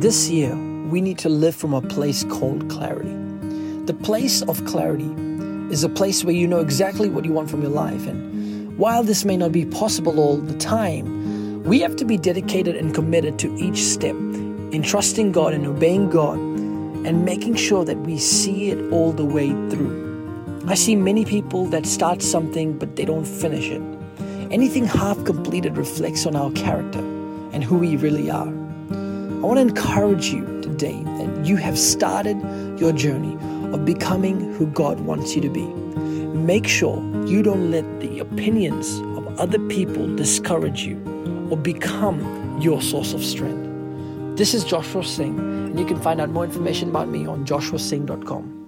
This year, we need to live from a place called clarity. The place of clarity is a place where you know exactly what you want from your life. And while this may not be possible all the time, we have to be dedicated and committed to each step in trusting God and obeying God and making sure that we see it all the way through. I see many people that start something but they don't finish it. Anything half completed reflects on our character and who we really are. I want to encourage you today that you have started your journey of becoming who God wants you to be. Make sure you don't let the opinions of other people discourage you or become your source of strength. This is Joshua Singh, and you can find out more information about me on joshuasingh.com.